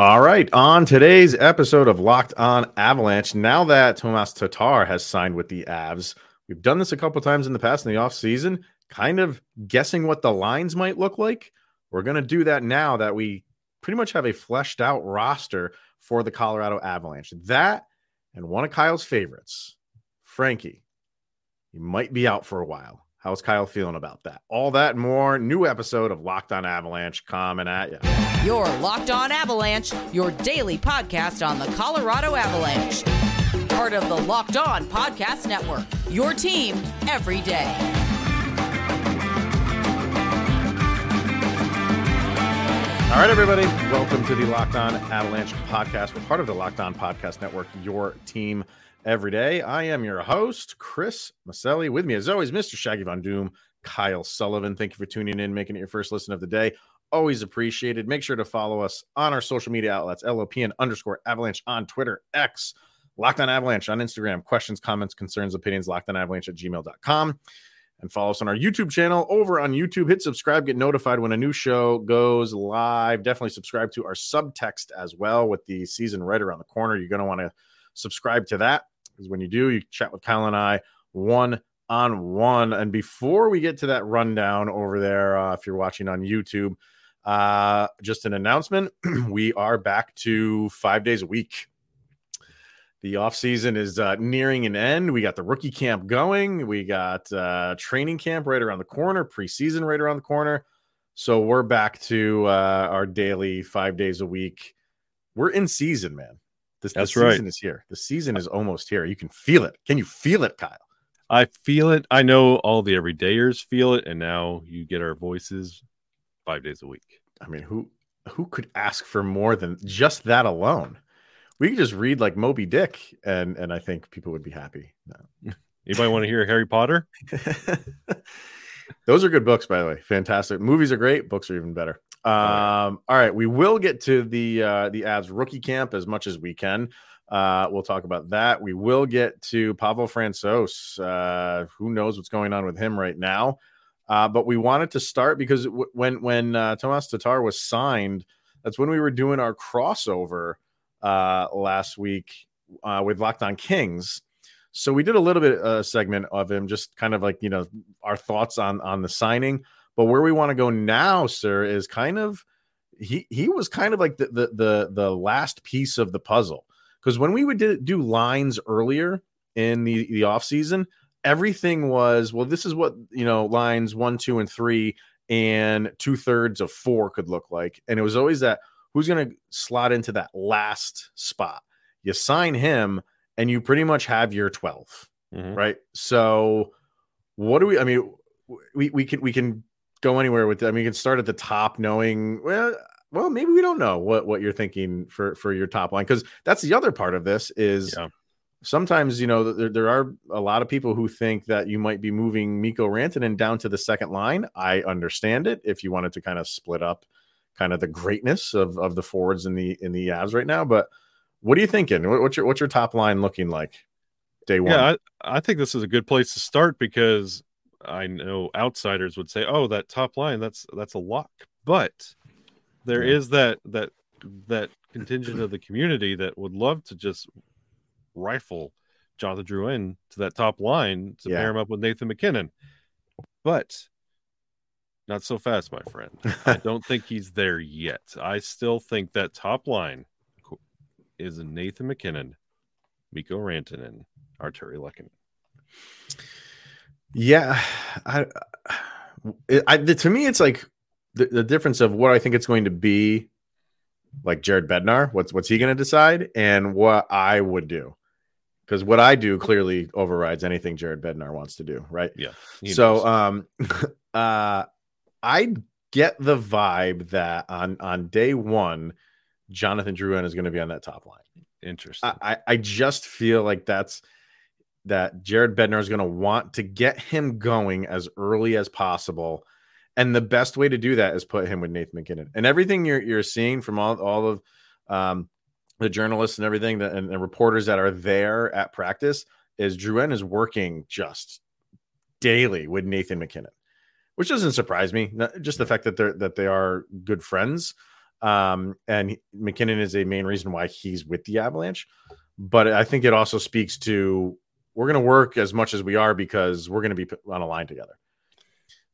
All right, on today's episode of Locked On Avalanche, now that Tomas Tatar has signed with the Avs, we've done this a couple times in the past in the offseason, kind of guessing what the lines might look like. We're going to do that now that we pretty much have a fleshed out roster for the Colorado Avalanche. That and one of Kyle's favorites, Frankie, he might be out for a while. How's Kyle feeling about that? All that and more. New episode of Locked On Avalanche coming at you. Your Locked On Avalanche, your daily podcast on the Colorado Avalanche. Part of the Locked On Podcast Network. Your team every day. All right, everybody. Welcome to the Locked On Avalanche podcast. We're part of the Locked On Podcast Network, your team every day. I am your host, Chris Maselli. With me, as always, Mr. Shaggy Von Doom, Kyle Sullivan. Thank you for tuning in, making it your first listen of the day. Always appreciated. Make sure to follow us on our social media outlets, LOPN underscore avalanche on Twitter, X, Locked on Avalanche on Instagram. Questions, comments, concerns, opinions, locked on avalanche at gmail.com. And follow us on our YouTube channel over on YouTube. Hit subscribe, get notified when a new show goes live. Definitely subscribe to our subtext as well with the season right around the corner. You're going to want to subscribe to that because when you do, you chat with Kyle and I one on one. And before we get to that rundown over there, uh, if you're watching on YouTube, uh, just an announcement we are back to five days a week. The off season is uh, nearing an end. We got the rookie camp going. We got uh, training camp right around the corner, preseason right around the corner. So we're back to uh, our daily five days a week. We're in season, man. This, That's the right. season is here. The season is almost here. You can feel it. Can you feel it, Kyle? I feel it. I know all the everydayers feel it, and now you get our voices five days a week. I mean, who who could ask for more than just that alone? We could just read like Moby Dick, and and I think people would be happy. No. Anybody want to hear Harry Potter? Those are good books, by the way. Fantastic. Movies are great. Books are even better. Um, all right, we will get to the uh, the Avs rookie camp as much as we can. Uh, we'll talk about that. We will get to Pavel Francouz. Uh, who knows what's going on with him right now? Uh, but we wanted to start because w- when when uh, Tomas Tatar was signed, that's when we were doing our crossover uh, last week uh, with Locked On Kings. So we did a little bit uh, segment of him, just kind of like you know our thoughts on on the signing. But where we want to go now, sir, is kind of he he was kind of like the the the, the last piece of the puzzle because when we would do, do lines earlier in the the off season, everything was well. This is what you know lines one, two, and three, and two thirds of four could look like, and it was always that who's going to slot into that last spot. You sign him, and you pretty much have your 12 Mhm. right? So, what do we? I mean, we we can we can go anywhere with. I mean, you can start at the top, knowing well, well, maybe we don't know what what you're thinking for for your top line because that's the other part of this is. Yeah. Sometimes you know there, there are a lot of people who think that you might be moving Mikko Rantanen down to the second line. I understand it if you wanted to kind of split up kind of the greatness of, of the forwards in the in the Avs right now. But what are you thinking? What, what's your what's your top line looking like day one? Yeah, I, I think this is a good place to start because I know outsiders would say, "Oh, that top line, that's that's a lock." But there Yeah. is that that that contingent of the community that would love to just rifle Jonathan Drouin to that top line to Yeah. pair him up with Nathan MacKinnon. But not so fast, my friend. I don't think he's there yet. I still think that top line is Nathan MacKinnon, Mikko Rantanen, Artturi Lehkonen. Yeah, I, I to me it's like the, the difference of what I think it's going to be, like Jared Bednar. What's what's he going to decide, and what I would do, because what I do clearly overrides anything Jared Bednar wants to do. Right. Yeah. so knows. um, uh, I get the vibe that on on day one, Jonathan Drouin is going to be on that top line. interesting. I, I I just feel like that's that Jared Bednar is going to want to get him going as early as possible. And the best way to do that is put him with Nathan MacKinnon. And everything you're you're seeing from all, all of um, the journalists and everything that and, and reporters that are there at practice is Drouin is working just daily with Nathan MacKinnon, which doesn't surprise me. Just the fact that they're that they are good friends. Um, and MacKinnon is a main reason why he's with the Avalanche. But I think it also speaks to we're going to work as much as we are because we're going to be on a line together.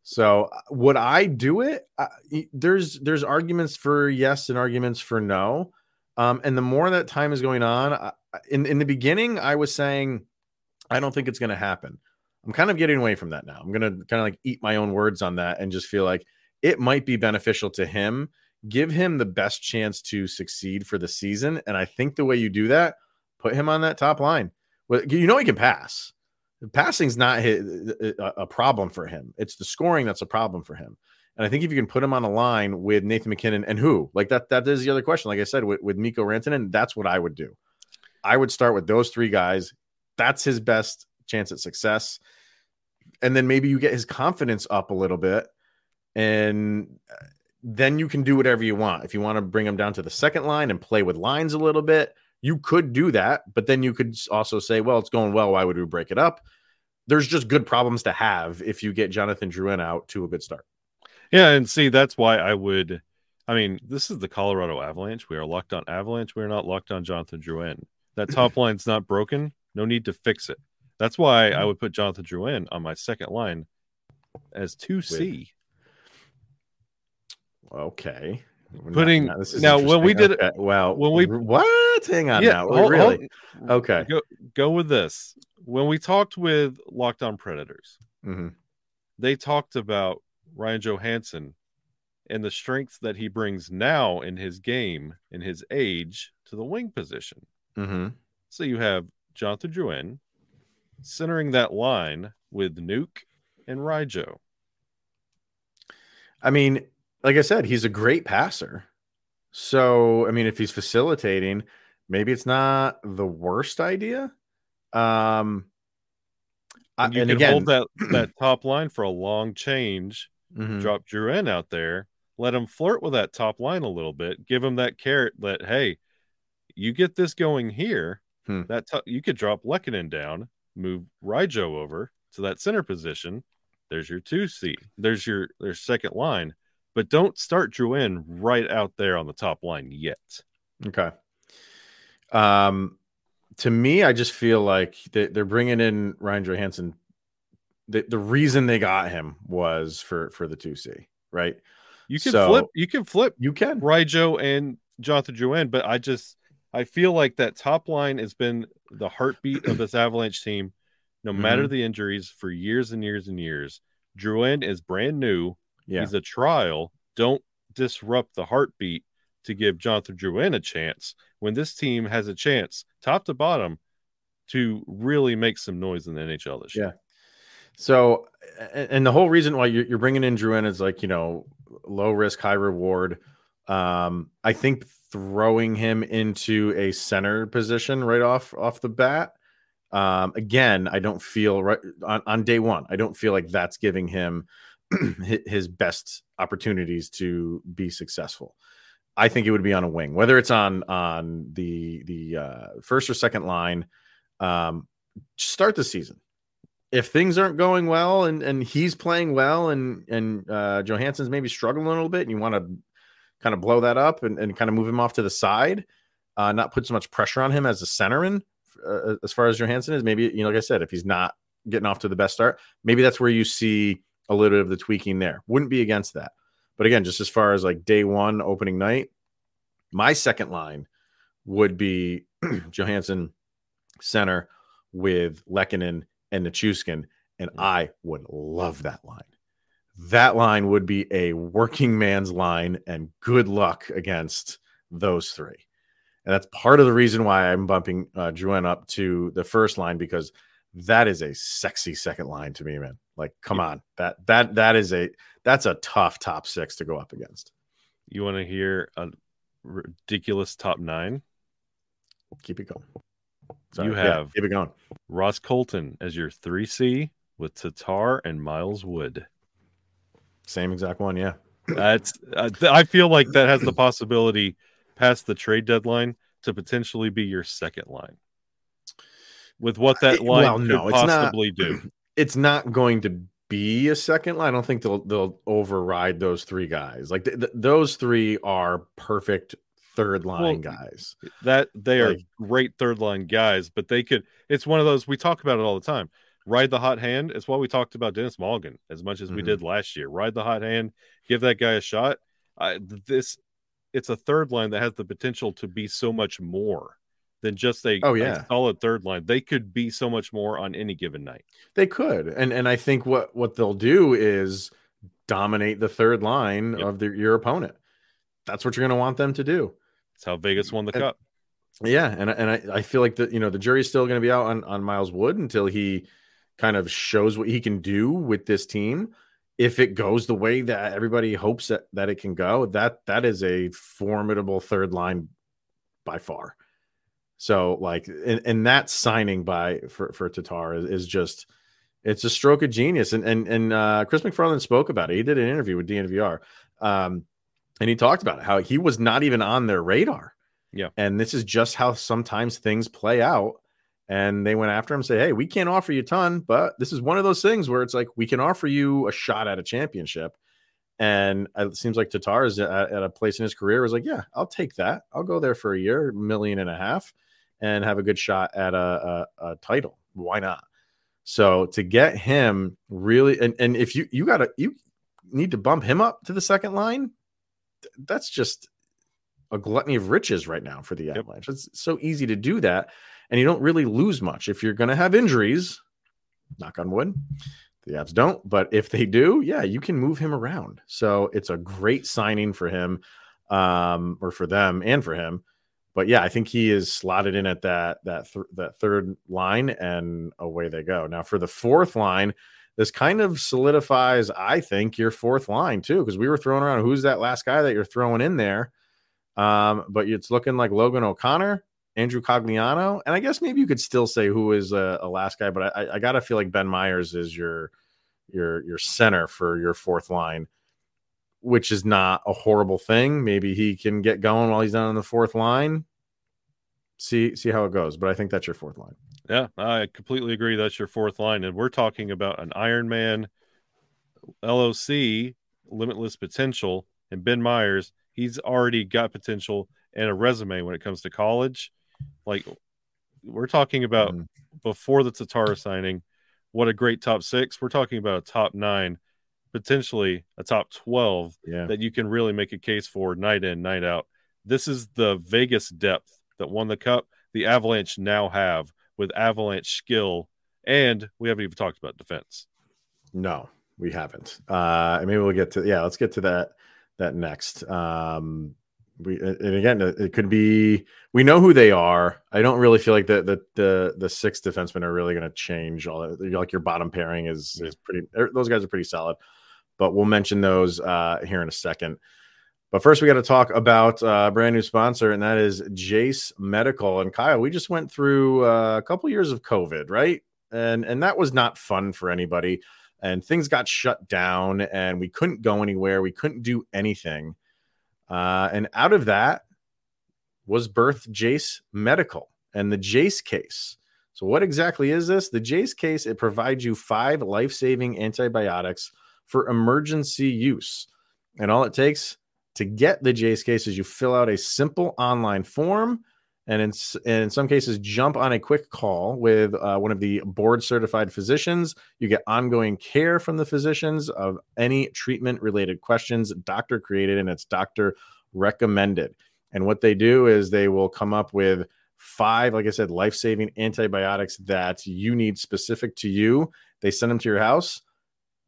So uh, would I do it? Uh, there's there's arguments for yes and arguments for no. Um, and the more that time is going on, I, in in the beginning, I was saying I don't think it's going to happen. I'm kind of getting away from that now. I'm going to kind of like eat my own words on that and just feel like it might be beneficial to him. Give him the best chance to succeed for the season. And I think the way you do that, put him on that top line. You know he can pass. Passing's not a problem for him. It's the scoring that's a problem for him. And I think if you can put him on a line with Nathan MacKinnon and who, like that, that is the other question. Like I said, with, with Mikko Rantanen, that's what I would do. I would start with those three guys. That's his best chance at success. And then maybe you get his confidence up a little bit. And then you can do whatever you want. If you want to bring him down to the second line and play with lines a little bit, you could do that. But then you could also say, well, it's going well. Why would we break it up? There's just good problems to have if you get Jonathan Drouin out to a good start. Yeah, and see that's why I would. I mean, this is the Colorado Avalanche. We are locked on Avalanche. We are not locked on Jonathan Drouin. That top line's not broken. No need to fix it. That's why I mm-hmm. would put Jonathan Drouin on my second line as two C. Okay. Putting now, now when we did okay. it, well, when we what? Hang on yeah, now, hold, really? Hold, okay, go go with this. When we talked with Locked On Predators, mm-hmm. they talked about Ryan Johansen and the strengths that he brings now in his game, in his age, to the wing position. Mm-hmm. So you have Jonathan Drouin centering that line with Nuke and Rijo. I mean, like I said, he's a great passer. So, I mean, if he's facilitating, maybe it's not the worst idea. Um, and you and can again, hold that that top line for a long change mm-hmm. drop Drouin out there, let him flirt with that top line a little bit, give him that carrot that hey, you get this going here. Hmm. That t- you could drop Lehkonen down, move Rijo over to that center position. There's your two C. There's your their second line, but don't start Drouin right out there on the top line yet. Okay. Um, to me, I just feel like they, are bringing in Ryan Johansen. the, the reason they got him was for for the 2C, right? You can so, flip you can flip you can Rijo and Jonathan Drouin, but I just I feel like that top line has been the heartbeat of this Avalanche team, no mm-hmm. matter the injuries for years and years and years. Drouin is brand new. Yeah. He's a trial. Don't disrupt the heartbeat to give Jonathan Drouin a chance when this team has a chance, top to bottom, to really make some noise in the NHL this year. Yeah. So, and the whole reason why you're, bringing in Drouin is like, you know, low risk, high reward. Um, I think throwing him into a center position right off off the bat. Um, again, I don't feel right on, on day one. I don't feel like that's giving him his best opportunities to be successful. I think it would be on a wing, whether it's on on the the uh, first or second line. Um, start the season if things aren't going well and and he's playing well and and uh, Johansen's maybe struggling a little bit and you want to kind of blow that up and, and kind of move him off to the side, uh, not put so much pressure on him as a centerman uh, as far as Johansen is. Maybe you know, like I said, if he's not getting off to the best start, maybe that's where you see a little bit of the tweaking there. Wouldn't be against that. But again, just as far as like day one opening night, my second line would be Johansen center with Lehkonen and Nichushkin, and. I would love that line. That line would be a working man's line, and good luck against those three. And that's part of the reason why I'm bumping uh, Drouin up to the first line because that is a sexy second line to me, man. Like, come on, that that that is a that's a tough top six to go up against. You want to hear a ridiculous top nine? Keep it going. Sorry. You have yeah, keep it going. Ross Colton as your 3C with Tatar and Miles Wood. Same exact one, yeah. That's uh, I feel like that has the possibility past the trade deadline to potentially be your second line. With what that line well, no, could possibly not, do. It's not going to be a second line. I don't think they'll they'll override those three guys. Like th- th- those three are perfect third line well, guys. That they like, are great third line guys, but they could. It's one of those we talk about it all the time. Ride the hot hand. It's why we talked about Denis Malgin as much as mm-hmm. we did last year. Ride the hot hand. Give that guy a shot. I, this it's a third line that has the potential to be so much more than just a, oh, yeah. A solid third line. They could be so much more on any given night. They could. And and I think what what they'll do is dominate the third line yep. of the, your opponent. That's what you're going to want them to do. That's how Vegas won the and, cup. Yeah, and and I, I feel like the you know the jury's still going to be out on on Miles Wood until he kind of shows what he can do with this team if it goes the way that everybody hopes that, that it can go, that that is a formidable third line by far. So like and, and that signing by for, for Tatar is, is just it's a stroke of genius. And and and uh, Chris MacFarland spoke about it. He did an interview with DNVR. Um, and he talked about it, how he was not even on their radar. Yeah. And this is just how sometimes things play out and they went after him and say hey we can't offer you a ton but this is one of those things where it's like we can offer you a shot at a championship and it seems like Tatar is at, at a place in his career was like yeah i'll take that i'll go there for a year million and a half and have a good shot at a, a, a title why not so to get him really and, and if you you gotta you need to bump him up to the second line that's just a gluttony of riches right now for the avalanche yep. it's so easy to do that and you don't really lose much. If you're going to have injuries, knock on wood, the Avs don't, but if they do, yeah, you can move him around. So it's a great signing for him, um, or for them and for him. But yeah, I think he is slotted in at that that th- that third line, and away they go. Now for the fourth line, this kind of solidifies, I think, your fourth line too, because we were throwing around who's that last guy that you're throwing in there. Um, but it's looking like Logan O'Connor, Andrew Cogliano, and I guess maybe you could still say who is a, a last guy, but I, I gotta feel like Ben Meyers is your your your center for your fourth line, which is not a horrible thing. Maybe he can get going while he's down on the fourth line. See see how it goes, but I think that's your fourth line. Yeah, I completely agree. That's your fourth line, and we're talking about an Iron Man, LOC, limitless potential, and Ben Meyers. He's already got potential and a resume when it comes to college like we're talking about mm. before the Tatar signing, what a great top six. We're talking about a top nine, potentially a top 12 yeah. that you can really make a case for night in, night out. This is the Vegas depth that won the cup. The Avalanche now have with Avalanche skill. And we haven't even talked about defense. No, we haven't. Uh, maybe we'll get to, yeah, let's get to that, that next. Um, we and again it could be we know who they are i don't really feel like the the the, the six defensemen are really going to change all that. like your bottom pairing is is pretty er, those guys are pretty solid but we'll mention those uh here in a second. But first we got to talk about uh, a brand new sponsor and that is Jase medical. And kyle we just went through uh, a couple years of covid right? And and that was not fun for anybody. And things got shut down and we couldn't go anywhere. We couldn't do anything. Uh, and out of that was birth Jase Medical and the Jase case. So, what exactly is this? The Jase case, it provides you five life saving antibiotics for emergency use. And all it takes to get the Jase case is you fill out a simple online form and in, and in some cases jump on a quick call with uh, one of the board certified physicians. You get ongoing care from the physicians of any treatment related questions doctor created and it's doctor recommended. And what they do is they will come up with five like i said life-saving antibiotics that you need specific to you. They send them to your house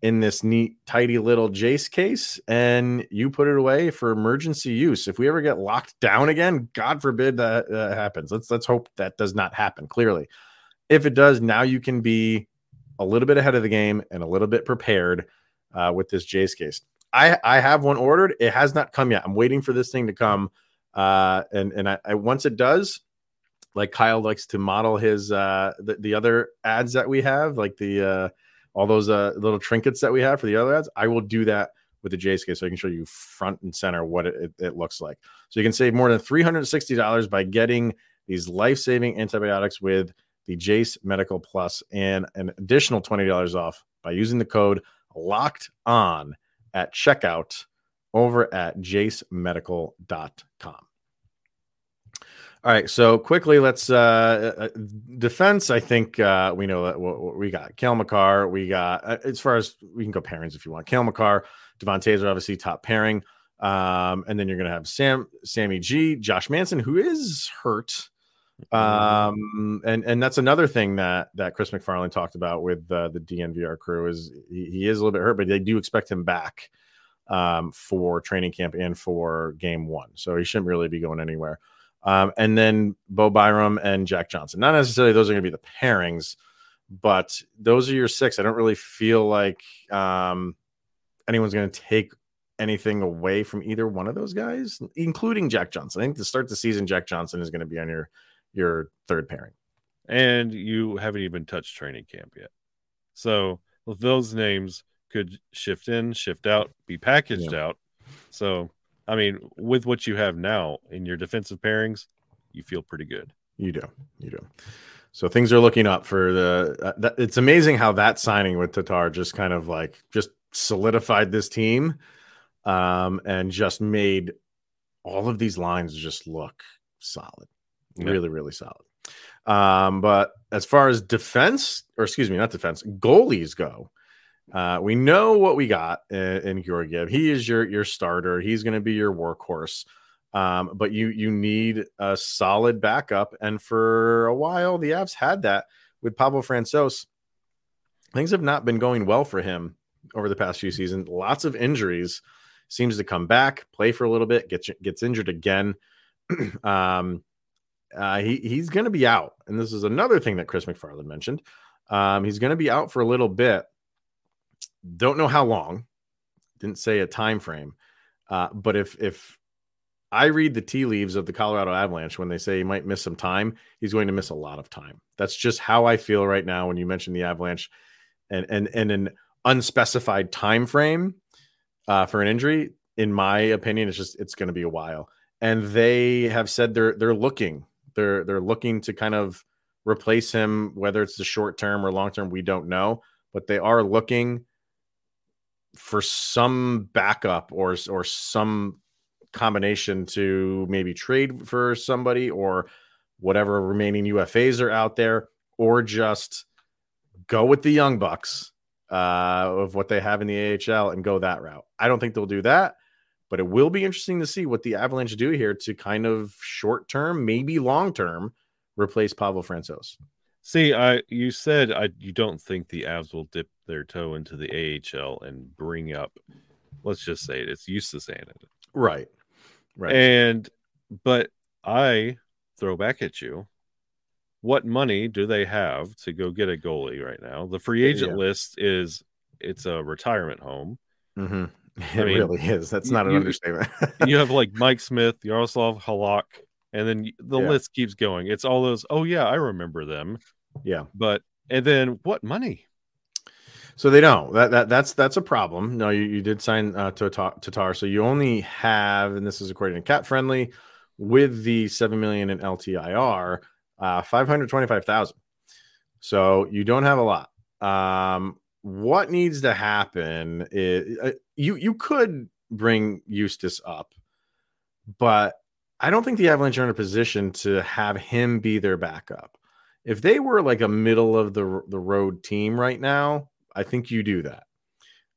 in this neat, tidy little Jase case, and you put it away for emergency use. If we ever get locked down again, God forbid that uh, happens. Let's let's hope that does not happen. Clearly, if it does, now you can be a little bit ahead of the game and a little bit prepared uh, with this Jase case. I I have one ordered. It has not come yet. I'm waiting for this thing to come. Uh, and and I, I once it does, like Kyle likes to model his uh the, the other ads that we have, like the uh all those uh, little trinkets that we have for the other ads, I will do that with the case so I can show you front and center what it, it, looks like. So you can save more than $360 by getting these life saving antibiotics with the Jase Medical Plus and an additional $20 off by using the code locked on at checkout over at jacemedical.com. All right, so quickly, let's uh, uh defense. I think uh, we know that what, what we got. Cale Makar, we got uh, as far as we can go pairings if you want. Cale Makar, Devon Toews, obviously top pairing, um, and then you're gonna have Sam, Sammy G, Josh Manson, who is hurt, um, and and that's another thing that that Chris MacFarland talked about with uh, the DNVR crew is he, he is a little bit hurt, but they do expect him back um, for training camp and for game one, so he shouldn't really be going anywhere. Um, and then Bo Byram and Jack Johnson. Not necessarily those are going to be the pairings, but those are your six. I don't really feel like um, anyone's going to take anything away from either one of those guys, including Jack Johnson. I think to start the season, Jack Johnson is going to be on your your third pairing. And you haven't even touched training camp yet. So those names could shift in, shift out, be packaged yeah. out. So I mean, with what you have now in your defensive pairings, you feel pretty good. You do. You do. So things are looking up for the. Uh, that, it's amazing how that signing with Tatar just kind of like just solidified this team, um, and just made all of these lines just look solid, yeah. really, really solid. Um, but as far as defense, or excuse me, not defense, goalies go, uh, we know what we got in, in Georgiev. He is your your starter. He's going to be your workhorse. Um, but you you need a solid backup, and for a while the Avs had that with Pablo Francouz. Things have not been going well for him over the past few seasons. Lots of injuries. Seems to come back, play for a little bit, gets gets injured again. um, uh, he he's going to be out, and this is another thing that Chris MacFarland mentioned. Um, he's going to be out for a little bit. Don't know how long. Didn't say a time frame. Uh, but if if I read the tea leaves of the Colorado Avalanche when they say he might miss some time, he's going to miss a lot of time. That's just how I feel right now when you mention the Avalanche and and and an unspecified time frame uh, for an injury. In my opinion, it's just it's going to be a while. And they have said they're they're looking they're they're looking to kind of replace him, whether it's the short term or long term. We don't know, but they are looking for some backup or or some combination to maybe trade for somebody or whatever remaining UFAs are out there, or just go with the young bucks uh, of what they have in the AHL and go that route. I don't think they'll do that, but it will be interesting to see what the Avalanche do here to kind of short term, maybe long term, replace Pablo Francouz. See, I you said I you don't think the Avs will dip their toe into the AHL and bring up, let's just say it, it's Justus Annunen. Right. Right. And but I throw back at you. What money do they have to go get a goalie right now? The free agent yeah. list is it's a retirement home. Mm-hmm. It I mean, really is. That's not an understatement. you have like Mike Smith, Yaroslav Halak, and then the yeah. list keeps going. It's all those. Oh yeah, I remember them. Yeah, but and then what money? So they don't. That that that's that's a problem. No, you, you did sign uh, to Tatar, so you only have, and this is according to CapFriendly, with the seven million in LTIR, uh, five hundred twenty-five thousand. So you don't have a lot. Um, what needs to happen is uh, you you could bring Justus up, but I don't think the Avalanche are in a position to have him be their backup. If they were like a middle of the the road team right now, I think you do that.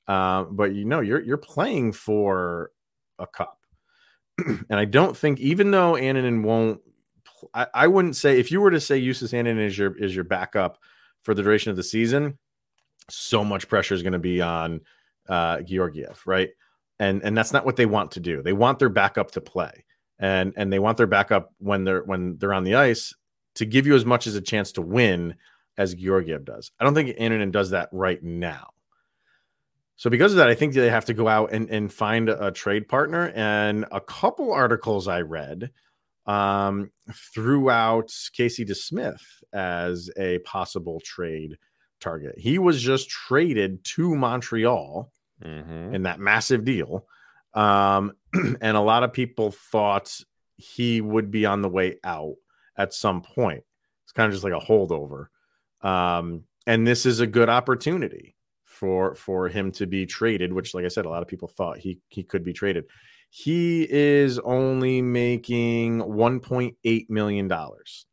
Uh, but you know, you're you're playing for a cup, and I don't think even though Annunen won't, I, I wouldn't say if you were to say Justus Annunen is your is your backup for the duration of the season, so much pressure is going to be on uh, Georgiev, right? And and that's not what they want to do. They want their backup to play, and and they want their backup when they're when they're on the ice to give you as much as a chance to win as Georgiev does. I don't think Annunen does that right now. So because of that, I think they have to go out and, and find a, a trade partner. And a couple articles I read um, threw out Casey DeSmith as a possible trade target. He was just traded to Montreal mm-hmm. in that massive deal. Um, and a lot of people thought he would be on the way out at some point. It's kind of just like a holdover. Um, and this is a good opportunity for for him to be traded, which, like I said, a lot of people thought he he could be traded. He is only making 1.8 million dollars.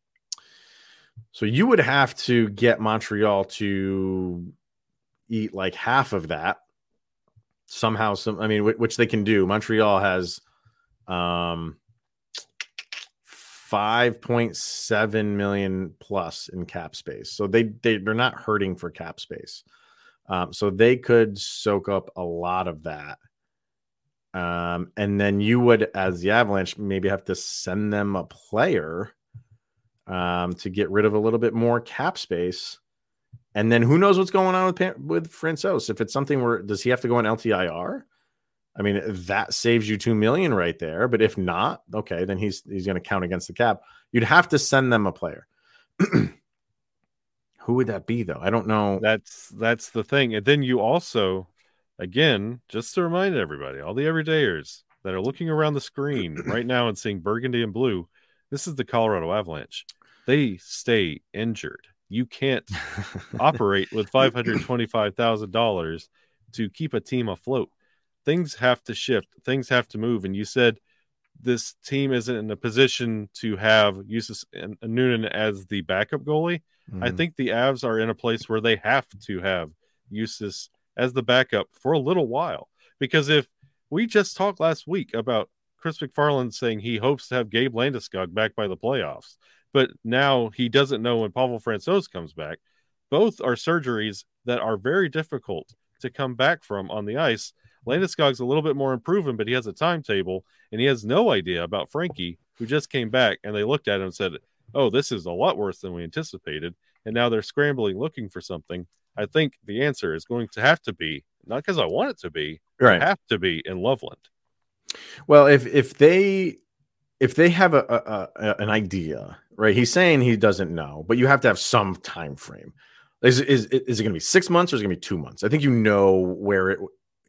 So you would have to get Montreal to eat like half of that somehow. Some, I mean, which they can do. Montreal has um 5.7 million plus in cap space. So they, they they're not hurting for cap space. Um, so they could soak up a lot of that. Um, and then you would, as the Avalanche, maybe have to send them a player um, to get rid of a little bit more cap space. And then who knows what's going on with with Francouz? If it's something where does he have to go on LTIR? I mean, that saves you two million right there. But if not, okay, then he's he's going to count against the cap. You'd have to send them a player. Who would that be though? I don't know. That's that's the thing. And then you also, again, just to remind everybody, all the everydayers that are looking around the screen right now and seeing burgundy and blue, this is the Colorado Avalanche. They stay injured. You can't operate with five hundred twenty-five thousand dollars to keep a team afloat things have to shift, things have to move. And you said this team isn't in a position to have Justus Annunen as the backup goalie. Mm-hmm. I think the Avs are in a place where they have to have Justus as the backup for a little while. Because if we just talked last week about Chris MacFarland saying he hopes to have Gabe Landeskog back by the playoffs, but now he doesn't know when Pavel Francouz comes back. Both are surgeries that are very difficult to come back from on the ice. Landeskog's a little bit more improving, but he has a timetable and he has no idea about Frankie, who just came back. And they looked at him and said, Oh, this is a lot worse than we anticipated. And now they're scrambling looking for something. I think the answer is going to have to be not because I want it to be, right? Have to be in Loveland. Well, if if they if they have a, a, a, an idea, right? He's saying he doesn't know, but you have to have some time frame. Is is, is it going to be six months or is it going to be two months? I think you know where it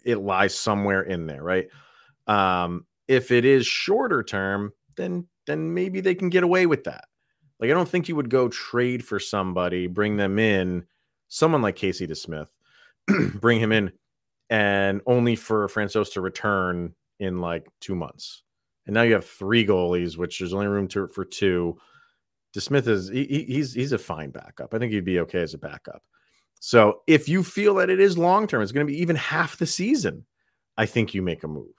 it lies somewhere in there, right? Um, if it is shorter term, then then maybe they can get away with that. Like I don't think you would go trade for somebody, bring them in, someone like Casey DeSmith, bring him in, and only for Francouz to return in like two months. And now you have three goalies, which there's only room to, for two. DeSmith is he, he's he's a fine backup. I think he'd be okay as a backup. So if you feel that it is long term, it's going to be even half the season. I think you make a move.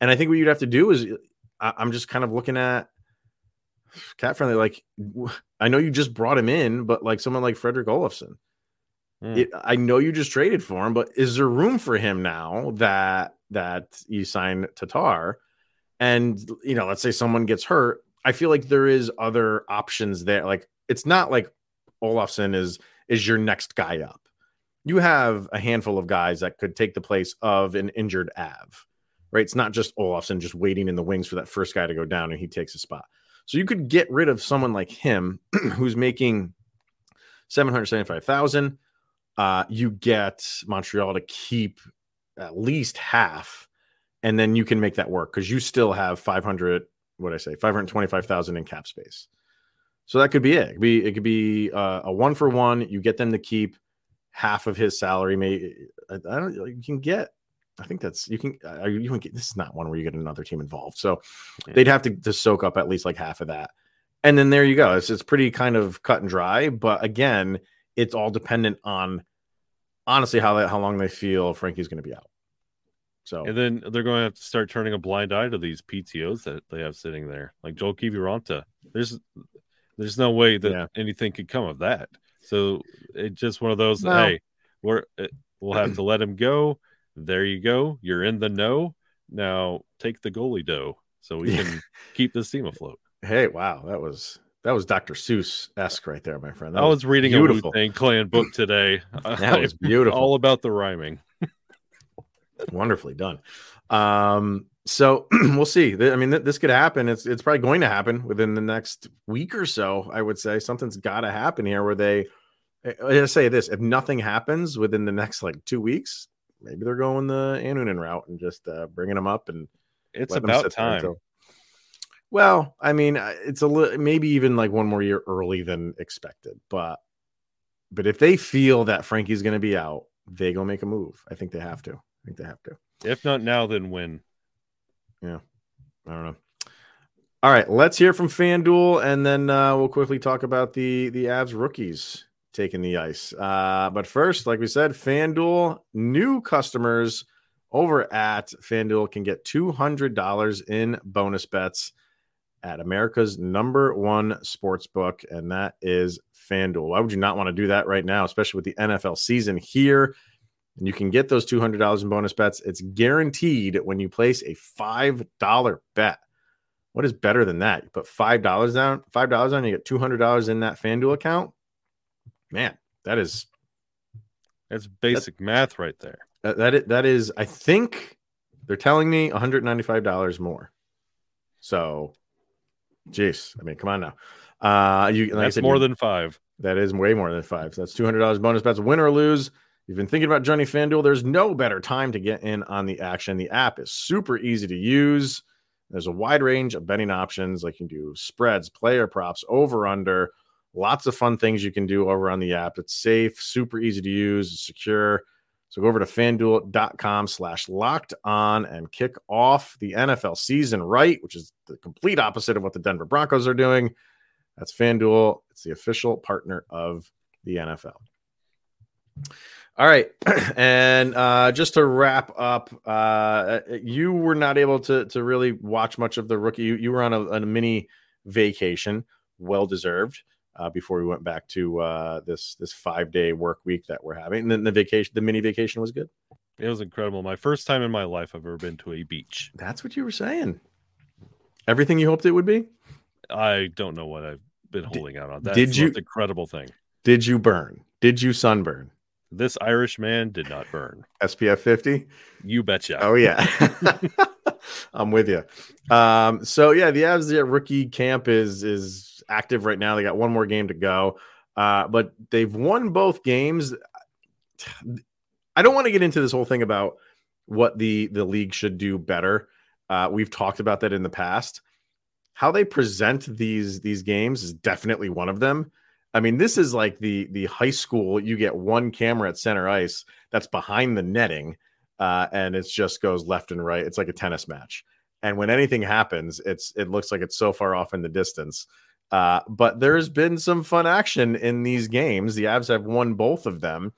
And I think what you'd have to do is I'm just kind of looking at CapFriendly. Like I know you just brought him in, but like someone like Fredrik Olofsson, mm. it, I know you just traded for him, but is there room for him now that that you sign Tatar? And you know, let's say someone gets hurt. I feel like there is other options there. Like it's not like Olofsson is is your next guy up. You have a handful of guys that could take the place of an injured Av, right? It's not just Olofsson just waiting in the wings for that first guy to go down and he takes a spot. So you could get rid of someone like him who's making 775,000. Uh, you get Montreal to keep at least half, and then you can make that work because you still have 500, what I say, 525,000 in cap space. So that could be it. It could be, it could be uh, a one for one. You get them to keep half of his salary. May I, I don't. You can get. I think that's you can. Uh, you can get. This is not one where you get another team involved. So yeah. they'd have to, to soak up at least like half of that, and then there you go. It's it's pretty kind of cut and dry. But again, it's all dependent on honestly how that how long they feel Frankie's going to be out. So and then they're going to have to start turning a blind eye to these PTOS that they have sitting there, like Joel Kiviranta. There's there's no way that yeah. anything could come of that. So it's just one of those. No. Hey, we're eh, we'll have to let him go. There you go. You're in the know. Now take the goalie dough so we can keep this team afloat. Hey, wow, that was that was Dr. Seuss esque right there, my friend. That I was, was reading beautiful. a Wu Clan book today. that was beautiful. All about the rhyming. Wonderfully done. Um, so we'll see. I mean, this could happen. It's it's probably going to happen within the next week or so. I would say something's got to happen here where they. I say this: if nothing happens within the next like two weeks, maybe they're going the Annunen route and just uh, bringing them up and it's about time. Until... Well, I mean, it's a little maybe even like one more year early than expected, but but if they feel that Frankie's going to be out, they go make a move. I think they have to. I think they have to. If not now, then when? I don't know. All right, let's hear from FanDuel, and then uh, we'll quickly talk about the the Avs rookies taking the ice. Uh, but first, like we said, FanDuel new customers over at FanDuel can get two hundred dollars in bonus bets at America's number one sports book, and that is FanDuel. Why would you not want to do that right now, especially with the NFL season here? And you can get those $200 in bonus bets. It's guaranteed when you place a $5 bet. What is better than that? You put $5 down, $5 down, you get $200 in that FanDuel account. Man, that is That's basic math right there. that that is, that is I think they're telling me $195 more. So, jeez, I mean, come on now. Uh, you like That's said, more than five. That is way more than five. So that's two hundred dollars bonus bets, win or lose. You've been thinking about joining FanDuel. There's no better time to get in on the action. The app is super easy to use. There's a wide range of betting options, like you can do spreads, player props, over under. Lots of fun things you can do over on the app. It's safe, super easy to use, secure. So go over to fanduel.com slash locked on and kick off the NFL season right, which is the complete opposite of what the Denver Broncos are doing. That's FanDuel. It's the official partner of the NFL. All right. And uh, just to wrap up, uh, you were not able to, to really watch much of the rookie. You, you were on a, a mini vacation, well deserved, uh, before we went back to uh, this this five day work week that we're having. And then the vacation, the mini vacation was good. It was incredible. My first time in my life I've ever been to a beach. That's what you were saying. Everything you hoped it would be. I don't know what I've been holding out on. That's did you- incredible thing. Did you burn? Did you sunburn? This Irish man did not burn. SPF 50? You betcha. Oh yeah, I'm with you. Um, so yeah, the Avs rookie camp is is active right now. They got one more game to go, uh, but they've won both games. I don't want to get into this whole thing about what the the league should do better. Uh, we've talked about that in the past. How they present these these games is definitely one of them. I mean, this is like the the high school. You get one camera at center ice that's behind the netting uh, and it just goes left and right. It's like a tennis match. And when anything happens, it's it looks like it's so far off in the distance. Uh, but there's been some fun action in these games. The Avs have won both of them,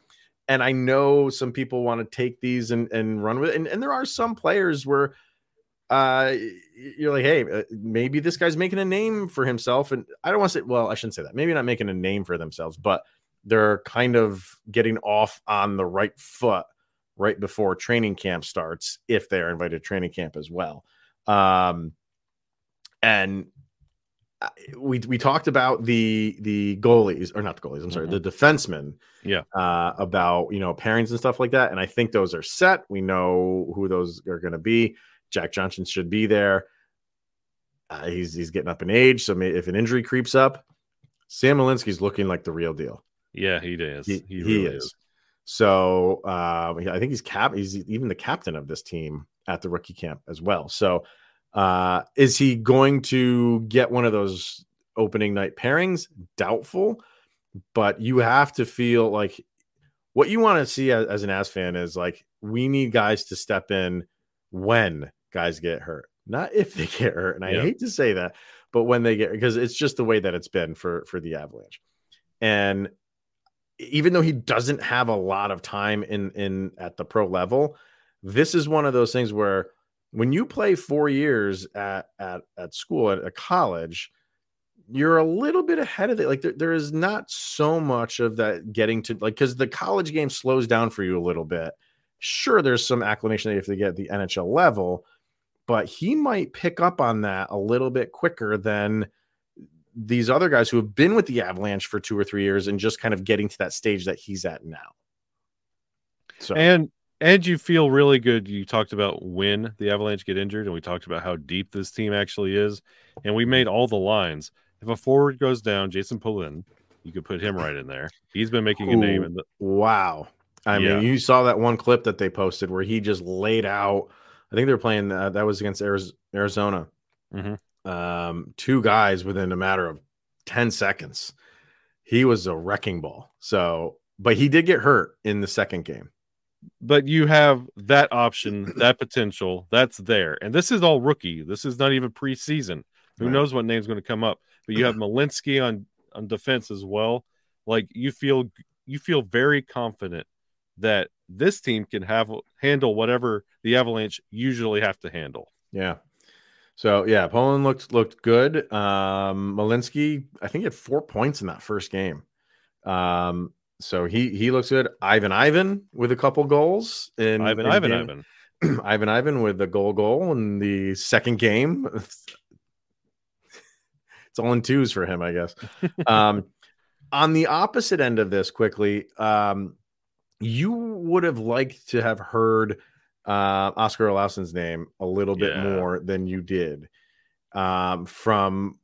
and I know some people want to take these and, and run with it. And, and there are some players where uh, you're like, hey, uh, maybe this guy's making a name for himself. And I don't want to say, well, I shouldn't say that. Maybe not making a name for themselves, but they're kind of getting off on the right foot right before training camp starts if they are invited to training camp as well. Um, and we we talked about the the goalies or not the goalies. I'm sorry, the defensemen. Yeah. Uh, about you know pairings and stuff like that, and I think those are set. We know who those are going to be. Jack Johnson should be there. Uh, he's he's getting up in age, so if an injury creeps up, Sam Malinski's looking like the real deal. Yeah, he is. He, He, he really is. So uh, I think he's cap. He's even the captain of this team at the rookie camp as well. So uh, is he going to get one of those opening night pairings? Doubtful. But you have to feel like what you want to see as, as an As fan is like we need guys to step in when guys get hurt, not if they get hurt. And I Yeah. hate to say that, but when they get because it's just the way that it's been for for the Avalanche. And even though he doesn't have a lot of time in in at the pro level, this is one of those things where when you play four years at at at school at a college, you're a little bit ahead of it. Like there, there is not so much of that getting to like because the college game slows down for you a little bit. Sure, there's some acclimation have to get the NHL level, but he might pick up on that a little bit quicker than these other guys who have been with the Avalanche for two or three years and just kind of getting to that stage that he's at now. So And and you feel really good. You talked about when the Avalanche get injured, and we talked about how deep this team actually is. And we made all the lines. If a forward goes down, Jason Polin, you could put him right in there. He's been making a name Ooh. in the wow. I Yeah. mean, you saw that one clip that they posted where he just laid out. I think they were playing uh, that was against Ariz- Arizona. Mhm. Um, two guys within a matter of 10 seconds. He was a wrecking ball. So, but he did get hurt in the second game. but you have that option, that potential, that's there. And this is all rookie. This is not even preseason. Who Right. knows what name's going to come up? But you have Malinski on on defense as well. Like you feel you feel very confident that this team can have handle whatever the Avalanche usually have to handle. Yeah. So yeah, Polin looked looked good. Um Malinski, I think he had four points in that first game. Um so he he looks good. Ivan Ivan with a couple goals in Ivan, in Ivan, game- Ivan. Ivan Ivan with a goal goal in the second game. it's all in twos for him, I guess. um, on the opposite end of this, quickly, um, you would have liked to have heard uh, Oskar Olausson's name a little bit Yeah. more than you did um, from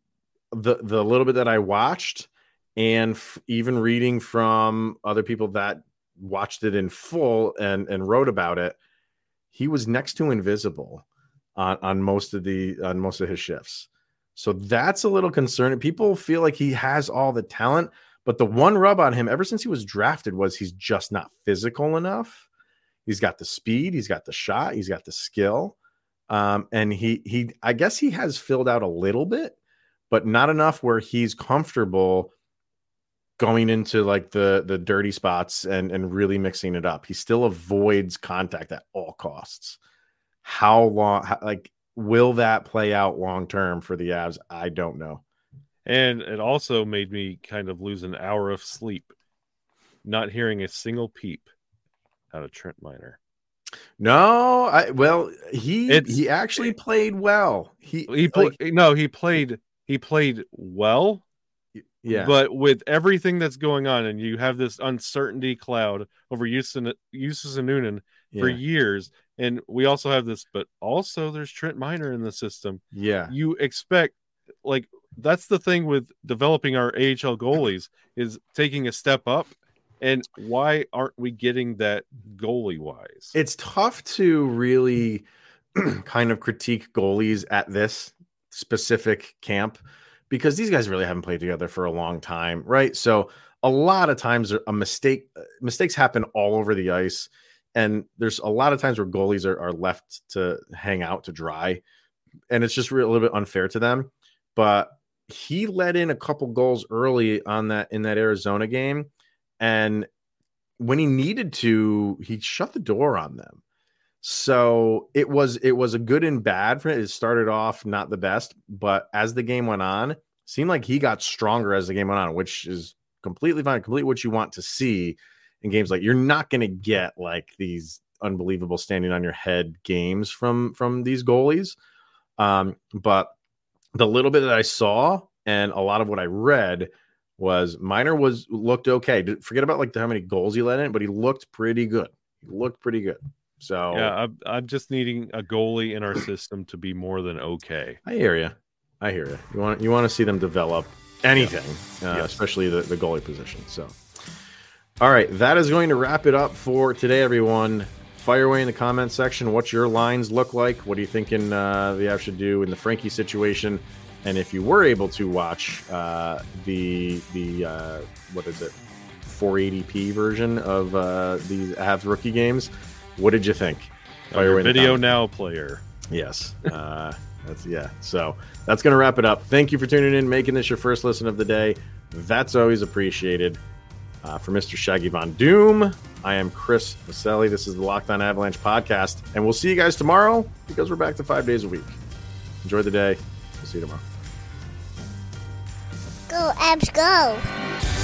the the little bit that I watched, and f- even reading from other people that watched it in full and and wrote about it he was next to invisible on, on most of the on most of his shifts. So that's a little concerning. People feel like he has all the talent, but the one rub on him ever since he was drafted was he's just not physical enough. He's got the speed, he's got the shot, he's got the skill. Um, and he he I guess he has filled out a little bit, but not enough where he's comfortable going into like the the dirty spots and and really mixing it up. He still avoids contact at all costs. How long how, like will that play out long term for the Avs? I don't know. And it also made me kind of lose an hour of sleep, not hearing a single peep out of Trent Miner. No, I well he It's- he actually played well. He He played no, he played he played well, yeah. but with everything that's going on, and you have this uncertainty cloud over Houston, Justus Annunen for yeah, years, and we also have this, but also there's Trent Miner in the system. yeah. You expect like that's the thing with developing our AHL goalies is taking a step up. And why aren't we getting that goalie wise? It's tough to really kind of critique goalies at this specific camp because these guys really haven't played together for a long time, right? So a lot of times a mistake mistakes happen all over the ice and there's a lot of times where goalies are, are left to hang out to dry and it's just a little bit unfair to them but he let in a couple goals early on that in that Arizona game. And when he needed to he shut the door on them. So it was it was a good and bad for it it started off not the best but as the game went on seemed like he got stronger as the game went on which is completely fine completely what you want to see in games. Like you're not going to get like these unbelievable standing on your head games from from these goalies. Um but the little bit that i saw and a lot of what i read was Miner was looked okay. Forget about like how many goals he let in, but he looked pretty good. He looked pretty good. So Yeah, I'm, I'm just needing a goalie in our system to be more than okay. I hear you. I hear you. You want you want to see them develop anything, uh, Yes. especially the, the goalie position. So, all right, that is going to wrap it up for today, everyone. Fire away in the comment section. What your lines look like? What are you thinking uh, the Avs should do in the Frankie situation? And if you were able to watch uh, the the uh, what is it, 480p version of uh, these Avs rookie games, what did you think? Fire away video now player. Yes. Uh, that's yeah. So that's gonna wrap it up. Thank you for tuning in, making this your first listen of the day. That's always appreciated. Uh, for Mr. Shaggy Von Doom, I am Chris Maselli. This is the Locked On Avalanche podcast, and we'll see you guys tomorrow because we're back to five days a week. Enjoy the day. We'll see you tomorrow. Go, Avs, go.